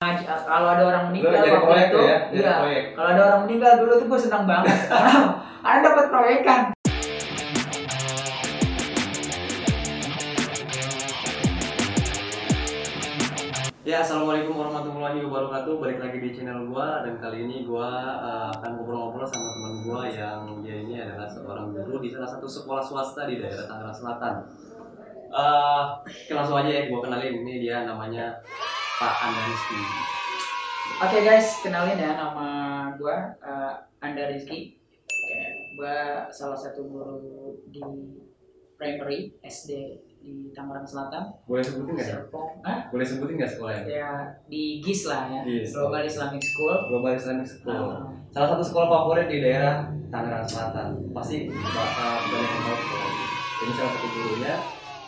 Ngaj- kalau ada orang meninggal waktu proyek itu, ya, iya. proyek. Kalau ada orang meninggal dulu tuh gue senang banget. Karena ada dapat proyekan. Ya, assalamualaikum warahmatullahi wabarakatuh. Balik lagi di channel gua dan kali ini gua uh, akan ngobrol-ngobrol sama teman gua yang dia ini adalah seorang guru di salah satu sekolah swasta di daerah Tangerang Selatan. Uh, langsung aja ya gua kenalin ini dia namanya Pak Anda Rizky. Oke guys, kenalin ya nama gue eh, Anda Rizky. Gue salah satu guru di primary SD di Tangerang Selatan. Boleh sebutin nggak? Serpong. Hah? Boleh sebutin nggak sekolahnya? Ya di GIS lah ya. GIS. Global Islamic School. Global Islamic School. Ah, Salah satu sekolah favorit di daerah Tangerang Selatan. Pasti bakal banyak yang tahu sekolah ini. Salah satu gurunya.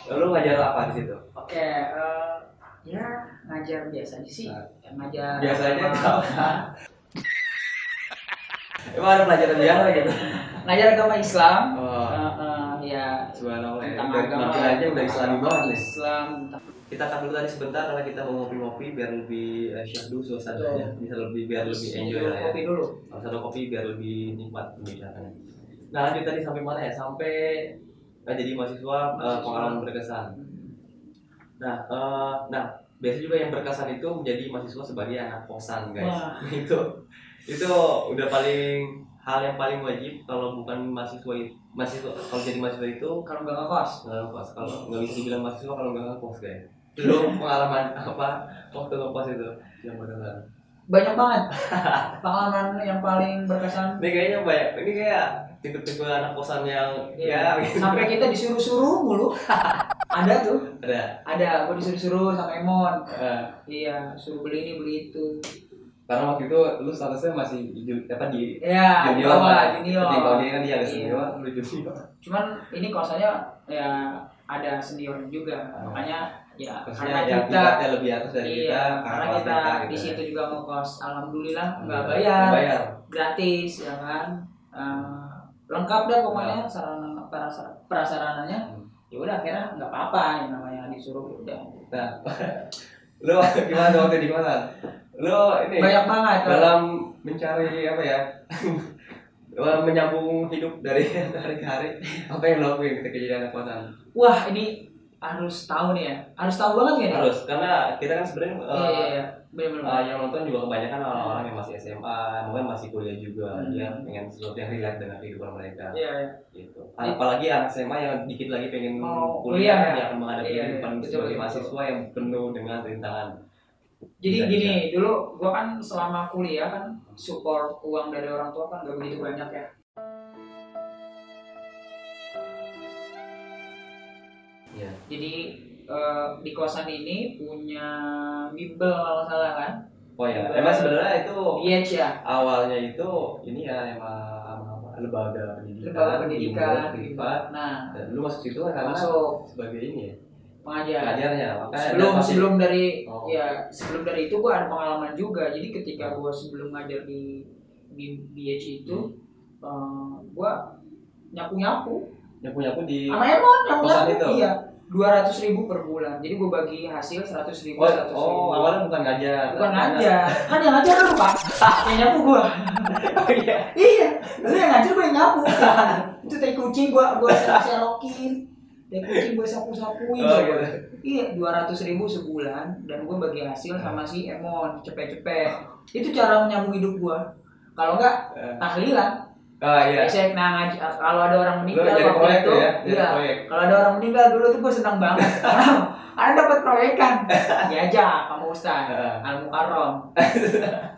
Lalu ngajar apa di situ? Oke, eh, ya ngajar biasa aja sih. Nah. Ya, ngajar. Biasanya apa? Emang ada pelajaran biasa gitu? ngajar agama Islam. Oh, Eh, eh, ya subhanallah tentang agama. penampilannya udah islami banget nih. Islam. Kita akan dulu tadi sebentar karena kita mau ngopi-ngopi biar lebih eh, syahdu suasananya. Bisa lebih biar lebih enjoy lah ya. Kopi dulu. Harus ada kopi biar lebih nikmat pembicaraannya. Nah lanjut tadi sampai mana ya? Sampai eh, jadi mahasiswa Mahasiswa. pengalaman berkesan. Nah, eh, nah biasa juga yang berkesan itu menjadi mahasiswa sebagai anak kosan guys. Wah. itu itu udah paling hal yang paling wajib kalau bukan mahasiswa itu mahasiswa kalau jadi mahasiswa itu Kalau nggak ngekos. nggak ngekos kalau nggak bisa dibilang mahasiswa kalau nggak ngekos guys dulu pengalaman apa waktu ngekos itu yang berkesan banyak banget pengalaman yang paling berkesan ini kayaknya banyak ini kayak tipe-tipe anak kosan yang ya, ya gitu. sampai kita disuruh-suruh mulu ada tuh. Ada. Ada. Aku disuruh-suruh sama Emon. Eh, iya suruh beli ini beli itu. Karena waktu itu lu statusnya masih apa di ya junior lah junior. Di bawah dia kan dia ada Iya. senior lu junior. Cuman ini kosannya ya ada senior juga. Oh. makanya ya maksudnya karena yang kita lebih atas dari kita iya kakak karena kita gitu di ya. situ juga ngekos alhamdulillah nggak Iya, bayar bayar. Gratis ya kan? Eh, lengkap deh pokoknya sarana prasar- prasarananya. Hmm. Ya udah akhirnya nggak apa-apa yang namanya disuruh ya udah Nah, lu gimana waktu di mana? Lu ini banyak banget dalam mencari apa ya? menyambung hidup dari hari ke hari apa yang lo lakuin ketika jadi anak kosan wah ini harus tahu nih ya. Harus tahu banget nih. Harus karena kita kan sebenarnya iya eh, iya iya. Benar-benar eh, yang nonton juga kebanyakan orang-orang yang masih SMA mungkin masih kuliah juga Hmm. dia pengen sesuatu yang relate dengan kehidupan mereka. Iya iya. Gitu. Apalagi anak SMA yang dikit lagi pengen Mau kuliah, kuliah ya? dia akan menghadapi Iya, iya, kehidupan betul, sebagai mahasiswa yang penuh dengan rintangan. Jadi Bisa, gini dulu gua kan selama kuliah kan support uang dari orang tua kan gak begitu banyak ya Iya. jadi eh, di kosan ini punya bimbel kalau salah kan? Oh ya, Juga- emang sebenarnya itu Diet ya? awalnya itu ini ya emang apa, lembaga pendidikan, lembaga pendidikan. bimbel, privat. nah. Dan lu masuk situ kan karena masuk. sebagai ini ya, pengajar. Pengajarnya. Makanya sebelum pasti- sebelum dari Oh. ya sebelum dari itu gua ada pengalaman juga. Jadi ketika gua sebelum ngajar di di BH itu eh, gua nyapu nyapu nyapu nyapu di sama Emon nyapu Kosan itu? iya dua ratus ribu per bulan jadi gua bagi hasil seratus ribu Oh, seratus ribu oh awalnya bukan ngajar. bukan ngajar kan yang ngajar lu pak yang nyapu gua Oh iya. iya lu yang ngajar gua yang nyapu itu tai kucing gua gua serokin tai kucing gua sapu sapuin Oh gitu. Iya, dua ratus ribu sebulan dan gue bagi hasil sama si Emon cepet-cepet. Itu cara menyambung hidup gue. Kalau enggak Eh, tahlilan. Ah iya. Saya nah ngaji, kalau ada orang meninggal waktu proyek itu, ya, iya. Kalau ada orang meninggal dulu tuh gue senang banget. Karena dapat proyekan. Diajak sama Ustaz Heeh. Al Mukarrom.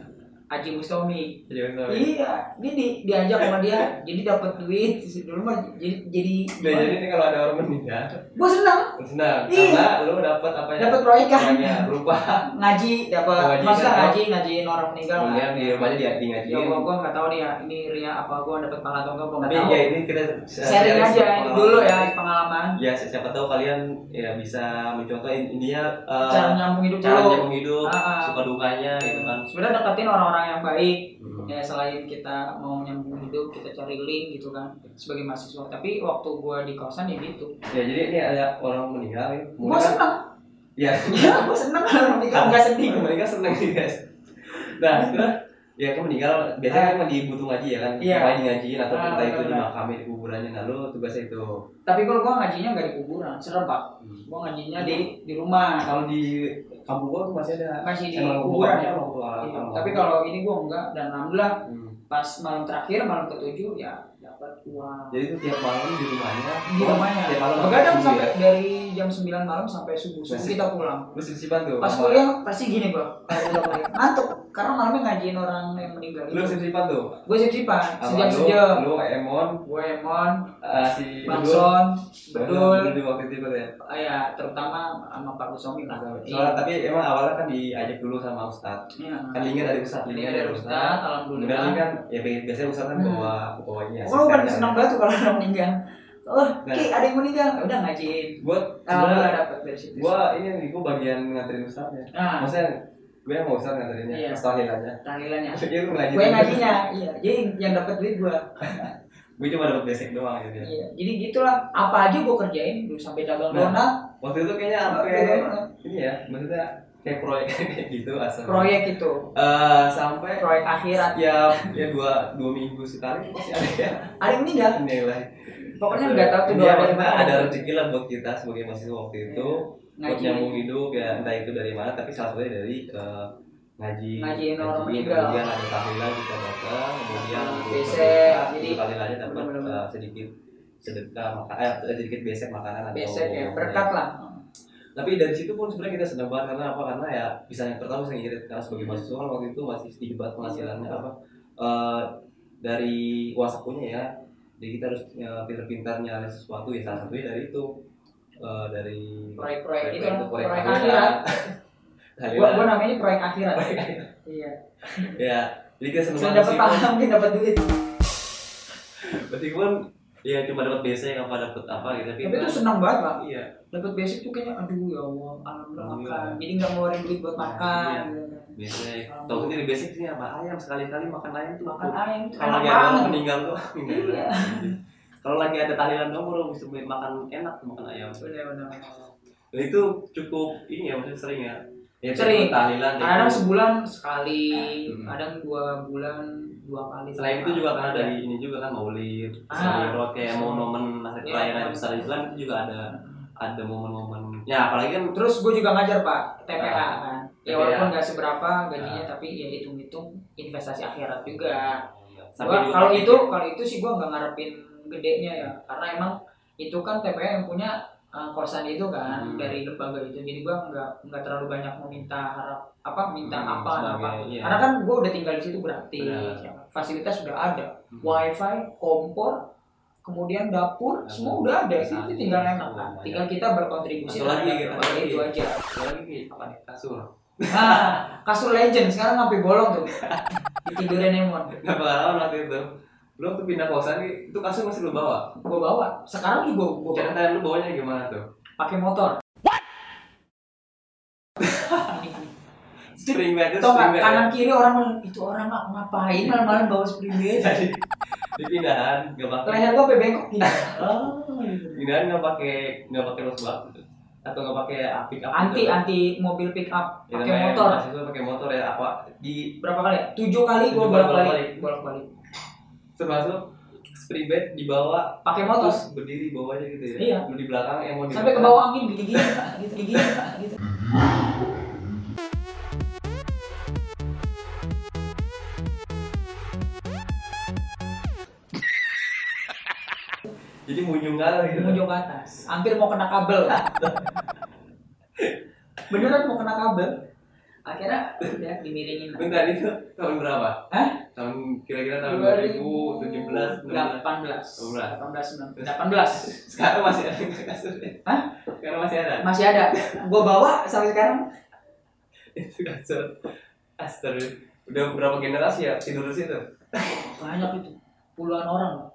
Jadi benar. Iya, dia di, diajak sama dia, jadi dapat duit. Dulu mah jadi jadi Nah, jadi ini kalau ada orang meninggal, gue senang senang Iya. karena lu dapat apa ya? dapat proyekan. Berupa ngaji dapat ngaji, masa ngaji ngajiin orang meninggal kemudian di rumahnya dia di ya ngajiin. gua gua nggak tahu nih ya ini ria apa gua dapat pahala atau enggak gua nggak Tapi tahu ya ini kita sharing aja dulu ya pengalaman ya si- siapa tahu kalian ya bisa mencontoh in- intinya eh, cara nyambung hidup cara nyambung hidup Ah, ah. suka dukanya gitu kan sebenarnya deketin orang-orang yang baik Hmm. ya selain kita mau nyambung hidup kita cari link gitu kan sebagai mahasiswa. Tapi waktu gua di kosan ya gitu. Ya jadi ini ada orang meninggal ya. Gua senang ya. Ya gue seneng kalau orang nikah nggak sedih Orang menikah seneng sih guys. Nah ya kan meninggal biasanya kan di butuh ngaji ya kan? Iya. Di ngajiin atau Ah, kita itu di makamnya di kuburannya? Nah lu tugasnya itu. Tapi kalau gue ngajinya nggak di kuburan serem pak. Hmm. gue ngajinya di di rumah. Kalau di kampung gua tuh masih ada. Masih di kuburan ya? Iya, tapi kalau ini gue enggak dan alhamdulillah Hmm. pas malam terakhir malam ketujuh ya dapat uang jadi itu tiap malam di rumahnya? Di rumahnya. tiap malam begadang sampai ya? dari jam 9 malam sampai subuh. Subuh kita pulang. Lu sip-sipan tuh pas kuliah pasti gini bro kalau udah kuliah ngantuk karena malamnya ngajiin orang yang meninggal lu sip-sipan tuh? Gue sip-sipan sama sejam lu, sejam. lu Emon. Gue Emon eh, si Bangson betul di waktu itu ya? Ah, ya terutama sama Pak Gusomi lah. Soalnya tapi emang awalnya kan diajak dulu sama Ustad iya. Kan linknya dari Ustad linknya dari Ustad alhamdulillah. Kemudian kan ya biasanya Ustad kan Hmm. bawa bawa ini Oh, lu kan. senang banget tuh kalau orang meninggal. Oh, Nah. Ki, ada yang meninggal. Ya Udah ngajiin. gua Alhamdulillah sebenarnya dapat dari situ. gua ini nih gua bagian nganterin Ustadnya Nah, maksudnya gue yang mau Ustad nganterinnya Iya. pas tahlilannya tahlilannya. Maksudnya lu ngaji Gue ngajinya, iya. Jadi yang dapat duit gua. gue cuma dapat basic doang gitu ya Iya. Jadi gitulah. Apa aja gua kerjain, dulu sampai dagang Nah, donat, waktu itu kayaknya sampai dagang donat. ini ya maksudnya kayak proyek kayak gitu asal proyek itu, Eh, sampai proyek akhirat. ya ya dua dua minggu sekali pasti ada ya Ada yang meninggal. nilai Pokoknya nggak tahu tuh Iya, mana. ada rezeki lah buat kita sebagai mahasiswa waktu itu buat nyambung hidup ya entah itu dari mana tapi salah satunya dari eh, ngaji. Ngaji, meninggal. kemudian ada tahlilan kita datang kemudian untuk besek, jadi- tahlilannya dapat eh, sedikit sedekah makan eh sedikit besek makanan atau Besek ya, berkat lah. tapi dari situ pun sebenarnya kita senang banget karena apa? Karena ya bisa yang pertama bisa ngirit karena sebagai mahasiswa kan waktu itu masih sedikit banget penghasilannya apa? Eh, dari uang sakunya ya jadi kita harus pintar-pintar nyari sesuatu ya salah satunya dari itu eh, dari Proyek-proyek itu, proyek- proyek akhirat. Gua, gua namanya proyek akhirat. Iya. ya jadi kita banget dapat paham, dia dapat duit. meskipun ya cuma dapat basic apa dapat apa gitu tapi, Tapi itu senang banget, Pak. iya dapat basic tuh kayaknya aduh ya Allah alhamdulillah makan jadi nggak ngeluarin duit buat makan Iya. gitu kan. basic tahu sendiri basic sih apa ayam sekali-kali makan ayam tuh makan ayam tuh kalau banget meninggal tuh Iya. Kalau lagi ada tahlilan dong baru bisa makan enak makan ayam. Dan itu cukup ini ya maksudnya sering ya. Ya Sering. tahlilan kayak kadang sebulan sekali. Hmm. kadang dua bulan dua kali. Selain itu juga karena dari ini juga kan maulid Ah. Islamiyah kayak hari Iya. perayaan besar Islam itu juga ada ada momen-momen. Ya apalagi kan terus gue juga ngajar pak TPA Ah. kan. Ya walaupun nggak seberapa gajinya Ah. tapi ya hitung-hitung investasi akhirat juga. Sampai Gua- kalau itu kalau itu sih gue nggak ngarepin gedenya ya. Karena emang itu kan TPA yang punya uh, kosan itu kan Hmm. dari lembaga itu. Jadi gue nggak nggak terlalu banyak meminta harap apa minta Hmm, apa sebagai- apa iya. karena kan gue udah tinggal di situ gratis Benar. ya. fasilitas sudah ada. Hmm. wifi kompor kemudian dapur Dapur. semua udah ada. itu Nah, tinggal enak kan. tinggal kita berkontribusi. Lagi, lembaga lagi. itu aja lagi. Apa nih? Kasur. Nah kasur legend. Sekarang sampai bolong tuh. Ditidurin Emon. Nggak pengalaman waktu itu lu waktu pindah kosan itu kasur masih lu bawa? Gue bawa. Sekarang juga gue bawa. Ceritain lu bawanya gimana tuh? Pakai motor. Spring bed itu Tau nggak bed kanan ya? kiri orang itu orang nggak ngapain malam-malam bawa spring bed? Jadi di pindahan nggak pakai. Leher gue sampai bengkok gini oh, gitu. pindahan nggak pakai nggak pakai los bak atau nggak pakai pick up anti gitu. anti mobil pick up Ya, pakai motor. mahasiswa pakai motor ya apa di berapa kali? Ya tujuh kali Tujuh bolak balik bolak balik termasuk spring bed dibawa pakai motor. Terus berdiri bawahnya gitu ya. Iya. di belakang yang mau di sampai ke bawah angin gini gitu gini gitu. Jadi munjung kali gitu. Menunjuk ke atas hampir mau kena kabel. Beneran mau kena kabel akhirnya udah dimiringin bentar itu tahun berapa? Hah? tahun kira-kira tahun 2017 16 18 18 18 sekarang masih ada kasurnya? Hah? sekarang masih ada? Masih ada. Gue bawa sampai sekarang. Itu kasur. Astaga. Udah berapa generasi ya tidur di situ? Banyak itu. Puluhan orang.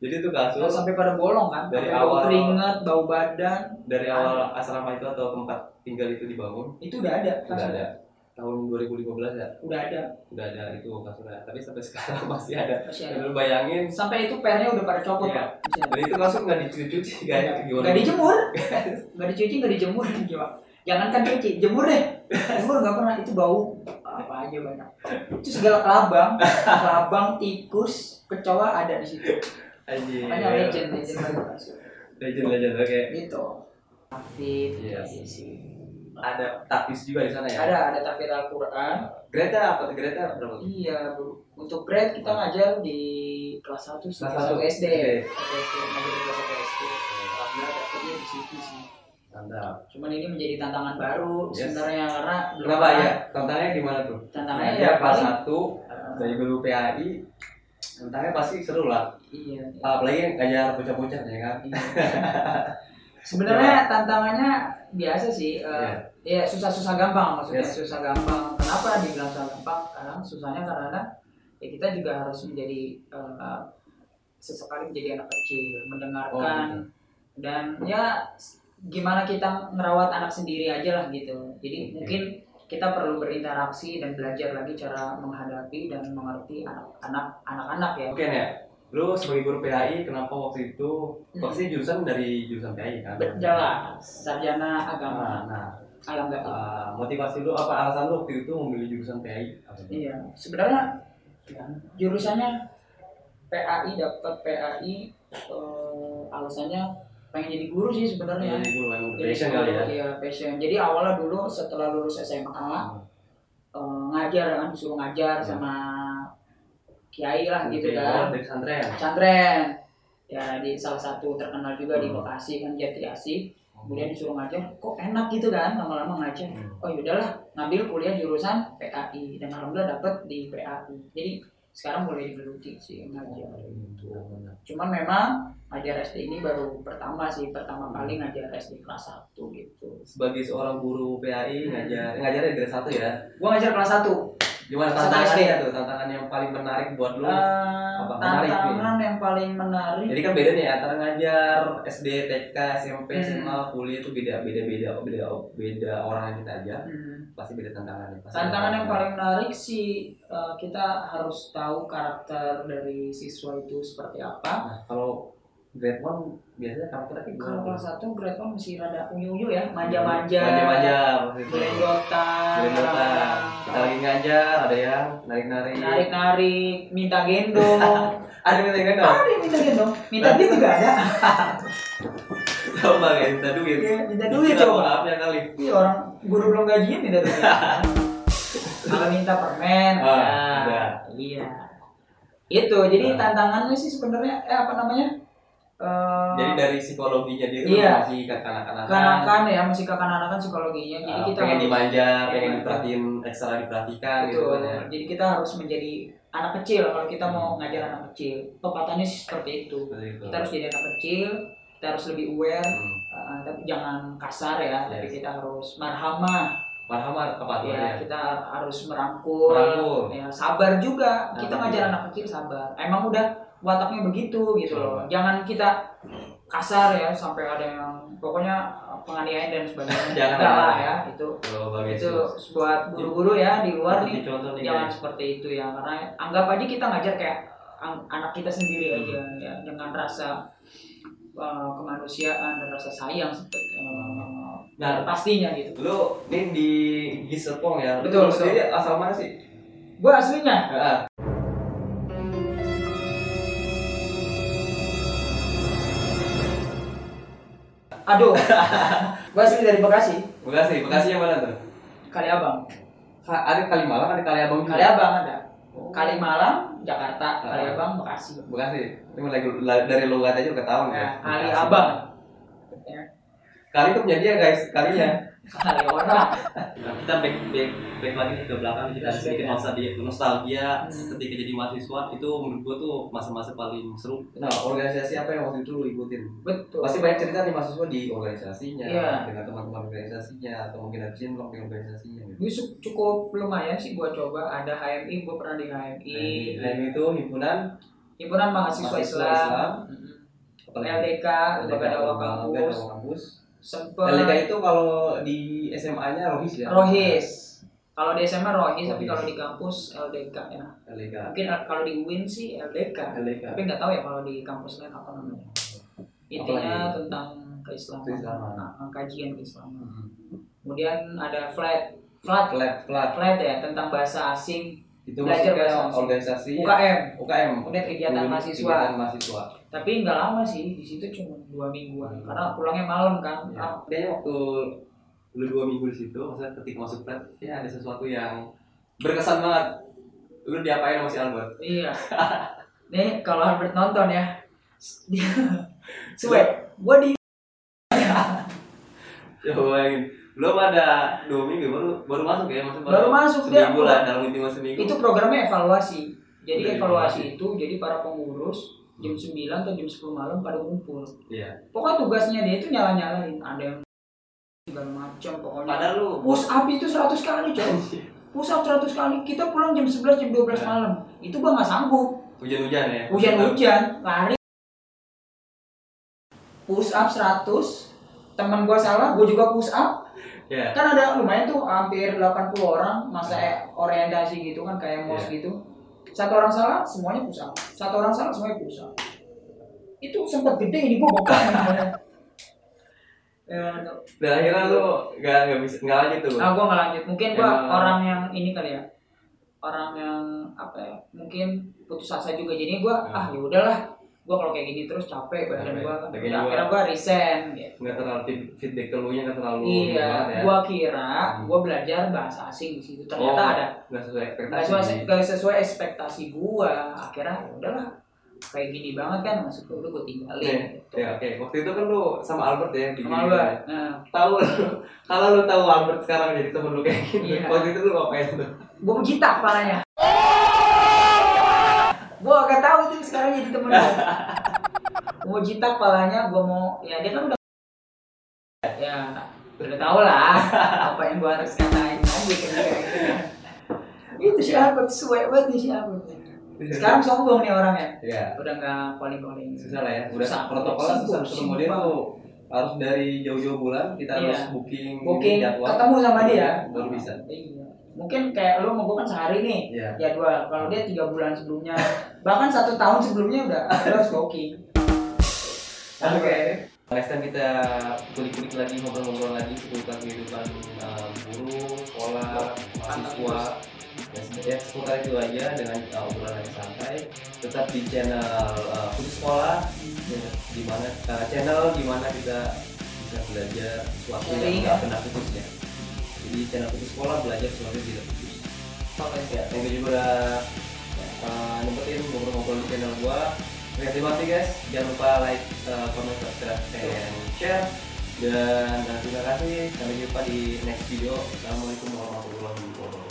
Jadi itu kasur Terus sampai pada bolong kan? Dari sampai awal- keringet bau badan. dari awal asrama itu atau tempat tinggal itu dibangun? Itu udah ada udah ada tahun 2015 ya? Udah ada. Udah ada itu kasurnya tapi sampai sekarang masih ada. Masih ada. Lu bayangin sampai itu pernya udah pada copot Iya. pak. Dan itu kasur nggak dicuci guys gimana? nggak dijemur. Nggak dicuci nggak dijemur gimana jangankan cuci jemur deh. Jemur nggak pernah itu bau. Apa aja banyak. Itu segala kelabang. Kelabang tikus kecoa ada di situ. Anjir. makanya legend legend banget Legend legend oke. gitu. Hafid Iya. iya sih Ada tapis juga di sana ya. ada ada tafsir Al-Quran Greta apa? Greta berapa? iya Bu. untuk grade kita ngajar di kelas 1 sih Kelas kelas satu. 1 SD SD, ngajar di kelas 1 SD alhamdulillah dapetnya di situ sih Mantap. cuman ini menjadi tantangan baru Yes. sebenarnya karena Kenapa ya? Tantangannya di mana tuh? tantangannya Nah, ya kelas paling satu dari guru PAI tantangannya pasti seru lah. iya Apalagi ngajar bocah-bocah ya kan. Iya. Sebenarnya tantangannya biasa sih. eh, Iya. Ya susah-susah gampang maksudnya Yes. susah gampang. Kenapa dibilang susah gampang? Karena susahnya karena ya kita juga harus menjadi eh, sesekali menjadi anak kecil, Oh, mendengarkan gitu. dan ya gimana kita ngerawat anak sendiri aja lah gitu. Jadi Oke. mungkin kita perlu berinteraksi dan belajar lagi cara menghadapi dan mengerti anak-anak anak-anak ya. Oke nih. Lu sebagai guru PAI kenapa waktu itu Hmm. pasti jurusan dari jurusan PAI kan? Jelas, sarjana agama Nah, nah alam gaib. uh, motivasi lu apa alasan lu waktu itu memilih jurusan PAI? Iya, sebenarnya jurusannya PAI dapat PAI eh, alasannya pengen jadi guru sih sebenarnya. Jadi guru yang passion kali ya. Iya, passion. Jadi awalnya dulu setelah lulus SMA Hmm. eh, ngajar kan disuruh ngajar Hmm. sama kiai lah gitu kan. dari pesantren. Pesantren. Ya di salah satu terkenal juga di Hmm. Bekasi kan Jati Asih. Kemudian disuruh ngajar, kok enak gitu kan lama-lama ngajar. Hmm. oh yaudahlah ngambil kuliah jurusan PAI dan alhamdulillah dapet di PAI jadi sekarang mulai digeluti sih ngajar Gitu. cuman memang ngajar SD ini baru pertama sih pertama kali ngajar SD kelas 1 gitu Sebagai seorang guru PAI Hmm. ngajar ngajarnya di grade 1 ya. gua ngajar kelas 1 Gimana Satu tantangannya tuh? Tantangan yang paling menarik buat lu? Eh, apa menarik tantangan yang paling menarik Jadi kan beda nih antara ngajar SD, TK, SMP, Hmm. SMA, kuliah itu beda beda beda beda beda orang yang kita ajar Hmm. pasti beda tantangannya. Pasti tantangan yang paling menarik sih eh, kita harus tahu karakter dari siswa itu seperti apa Nah, kalau grade 1 biasanya karakternya kayak kalau kelas 1 grade 1 masih rada unyu-unyu ya manja-manja Manja-manja maksud itu. Gelendotan, Gelendotan. Kita lagi ngajar, ada yang narik-narik. narik-narik, minta gendong. Ada narik gendong. Ada yang minta gendong, minta duit juga ada. Coba kayak minta duit. Iya, minta duit coba. maaf ya kali. Iya orang guru belum gajian minta duit. Kalau minta permen, Ah, ya. Iya. Itu, jadi Ah. tantangannya sih sebenarnya eh apa namanya? Eh, Jadi dari psikologinya dia itu Iya. masih kekanak-kanakan. kanakan ya masih kekanak-kanakan psikologinya. Jadi Ah, kita pengen harus- dimanja, pengen Iya. diperhatiin, ekstra diperhatikan gitu Betul. kan ya. Jadi kita harus menjadi anak kecil kalau kita mau ngajar anak kecil. Pepatannya sih seperti itu. Seperti itu. Kita harus jadi anak kecil, kita harus lebih aware, Hmm. uh, tapi jangan kasar ya. Tapi Yes. kita harus marhamah, Marhamah apa tuh ya. ya? Kita harus merangkul, Merangkul. ya sabar juga. Kita Sabar ngajar juga. anak kecil sabar. Emang udah wataknya begitu gitu loh. Betul. Jangan kita kasar ya sampai ada yang pokoknya uh, penganiayaan dan sebagainya. Jangan. Enggak lah ya itu. Bagi Itu buat guru-guru ya di luar nih jangan seperti itu ya karena anggap aja kita ngajar kayak anak kita sendiri Hmm. aja ya dengan rasa uh, kemanusiaan dan rasa sayang seperti uh, Nah. pastinya gitu Lu nih di Gis Serpong ya. Betul, lu betul. sendiri asal mana sih? gua aslinya Heeh. Aduh gua asli dari Bekasi Bekasi, Bekasi yang mana tuh? Kaliabang Ka- Ada Kalimalang, ada Kaliabang juga. Kaliabang ada Oh. Kalimalang Jakarta Ah. Kaliabang Bekasi Bekasi. Ini lagi la- dari logat aja udah ketahuan nah, ya. Kaliabang ya. Kali itu punya dia guys, kalinya. Kaliorang Nah, kita back back back lagi ke belakang kita sedikit ya. nostalgia nostalgia Hmm. ketika jadi mahasiswa itu menurut gua tuh masa-masa paling seru. Nah, organisasi apa yang waktu itu lu ikutin? betul Pasti banyak cerita nih mahasiswa di organisasinya, Iya. dengan teman-teman organisasinya atau mungkin ada cinlok di organisasinya gitu. Cukup lumayan sih gua coba ada HMI gua pernah di HMI Nah, ini itu himpunan himpunan mahasiswa, Mahasiswa Islam, Islam. Apalagi? LDK lembaga dakwah kampus Sempet LDK itu kalau di SMA-nya Rohis ya? Rohis kalau di SMA Rohis tapi Rohis. kalau di kampus LDK ya LDK. mungkin kalau di UIN sih LDK LDK. tapi nggak tahu ya kalau di kampus lain apa namanya intinya Apalagi? tentang keislaman Keislaman. Nah, kajian keislaman Hmm. kemudian ada flat flat flat flat flat ya tentang bahasa asing itu Belajar bahasa asing. organisasi UKM UKM kemudian kegiatan mahasiswa kegiatan mahasiswa tapi nggak lama sih di situ cuma dua mingguan. Karena pulangnya malam kan. Ya. Ah, kayaknya waktu lu dua minggu di situ maksudnya ketika masuk flat ya ada sesuatu yang berkesan banget. Lu diapain sama si Albert? Iya. Nih kalau Albert nonton ya. Dia suwe gua di coba bayangin. Belum ada dua minggu baru baru masuk ya maksudnya Baru masuk, dia. seminggu lah dalam hitungan seminggu itu programnya evaluasi. Jadi Udah evaluasi. itu jadi para pengurus jam 9 atau jam 10 malam pada ngumpul. Iya. Pokoknya tugasnya dia itu nyala nyalain ada yang segala macam pokoknya. Padahal lu push up itu 100 kali coy push up 100 kali. Kita pulang jam 11 jam 12 Nah. malam. Itu gua nggak sanggup. Hujan-hujan ya? Hujan-hujan. Lari. Push up 100 teman gua salah gua juga push up ya kan ada lumayan tuh hampir 80 orang. Masa orientasi gitu kan kayak mos Iya. gitu satu orang salah semuanya push up satu orang salah semuanya push up itu sempat gede ini gua bokap namanya. ya, dan akhirnya lu nggak nggak bisa nggak lanjut tuh ah gua nggak lanjut. Mungkin gua orang yang ini kali ya. Orang yang apa ya mungkin putus asa juga. Jadi gua Hmm. ah ya udahlah gua kalau kayak gini terus capek badan Lagi Udah, juga- akhirnya gua resign gitu. nggak terlalu feed- feedback ke lu nya nggak terlalu iya ya. gua kira Hmm. gua belajar bahasa asing di situ. Ternyata Oh, ada. nggak sesuai nggak ekspektasi sesuai nggak sesuai ekspektasi gua. Akhirnya ya udahlah kayak gini banget kan maksud gua udah gua tinggalin Oke, gitu. ya oke. Waktu itu kan lu sama Albert ya di Sama gua, nah, tahu lu kalau lu tahu Albert sekarang jadi temen lu kayak gini Iya. waktu itu lu ngapain tuh? Gua mau jitak gua agak tahu tuh sekarang jadi temen gua. Mau jitak palanya gua mau ya dia kan udah ya udah tau lah apa yang gua harus katain kan itu siapa suwe banget nih siapa sekarang sombong nih orangnya. Ya udah nggak calling calling susah lah ya. Udah Susah. protokolnya susah sibuk dia tuh harus dari jauh-jauh bulan kita Iya. harus booking booking jadwal. ketemu sama dia. Baru bisa. Iya mungkin kayak lu mau gua kan sehari nih Iya. jadwal kalau dia tiga bulan sebelumnya bahkan satu tahun sebelumnya udah lu harus booking Oke. Next time kita kulik-kulik lagi ngobrol-ngobrol lagi seputar kehidupan uh, guru, sekolah, mahasiswa, dan ya, seputar itu aja dengan uh, obrolan yang santai. Tetap di channel uh, Sekolah, ya, di mana uh, channel di mana kita bisa belajar sesuatu yang nggak ya. pernah putus ya. Jadi channel Putus Sekolah belajar yang tidak putus. Oke. Ya, thank you juga udah uh, nyempetin ngobrol-ngobrol di channel gua. Terima kasih guys. Jangan lupa like, uh, comment, subscribe, and share. Dan uh, terima kasih. Sampai jumpa di next video. Assalamualaikum warahmatullahi wabarakatuh.